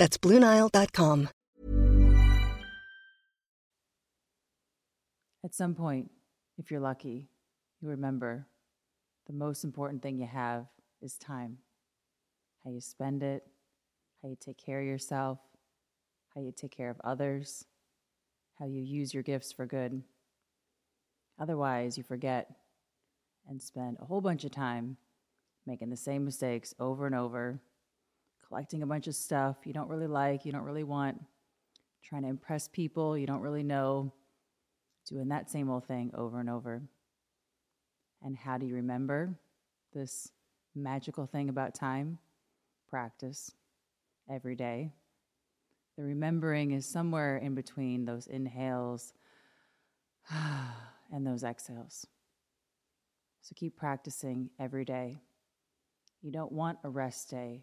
That's BlueNile.com. At some point, if you're lucky, you remember the most important thing you have is time. How you spend it, how you take care of yourself, how you take care of others, how you use your gifts for good. Otherwise, you forget and spend a whole bunch of time making the same mistakes over and over, collecting a bunch of stuff you don't really like, you don't really want, trying to impress people you don't really know, doing that same old thing over and over. And how do you remember this magical thing about time? Practice every day. The remembering is somewhere in between those inhales and those exhales. So keep practicing every day. You don't want a rest day